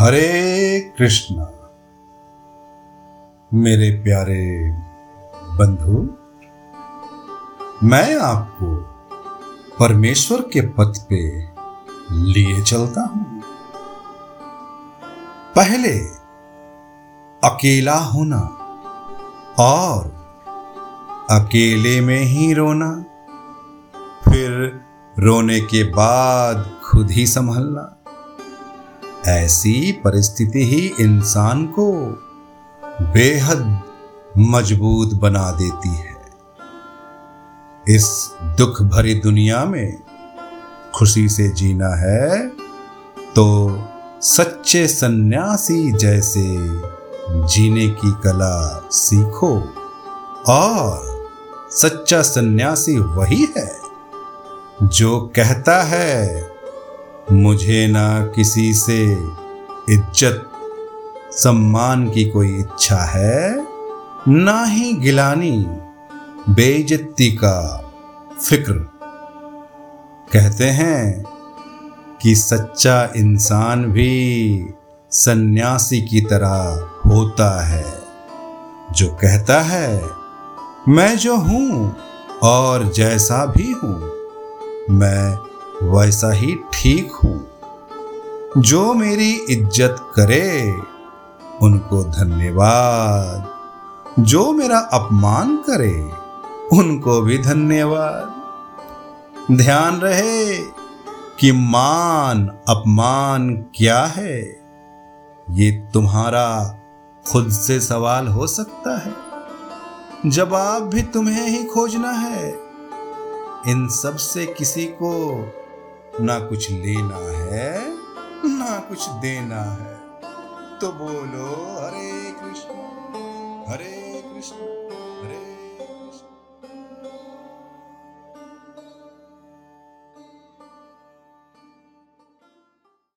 हरे कृष्णा, मेरे प्यारे बंधु, मैं आपको परमेश्वर के पथ पे लिए चलता हूँ। पहले अकेला होना और अकेले में ही रोना, फिर रोने के बाद खुद ही संभलना। ऐसी परिस्थिति ही इंसान को बेहद मज़बूत बना देती है। इस दुख भरी दुनिया में खुशी से जीना है तो सच्चे सन्यासी जैसे जीने की कला सीखो, और सच्चा सन्यासी वही है जो कहता है मुझे ना किसी से इज़्ज़त, सम्मान की कोई इच्छा है? ना ही गिलानी, बेइज्जती का फ़िक्र। कहते हैं कि सच्चा इंसान भी सन्यासी की तरह होता है। जो कहता है, मैं जो हूँ और जैसा भी हूँ, मैं वैसा ही ठीक हूँ। जो मेरी इज़्ज़त करे, उनको धन्यवाद। जो मेरा अपमान करे, उनको भी धन्यवाद। ध्यान रहे कि मान, अपमान क्या है? ये तुम्हारा खुद से सवाल हो सकता है। जवाब भी तुम्हें ही खोजना है, इन सबसे किसी को ना कुछ लेना है ना कुछ देना है। तो बोलो हरे कृष्ण हरे कृष्ण।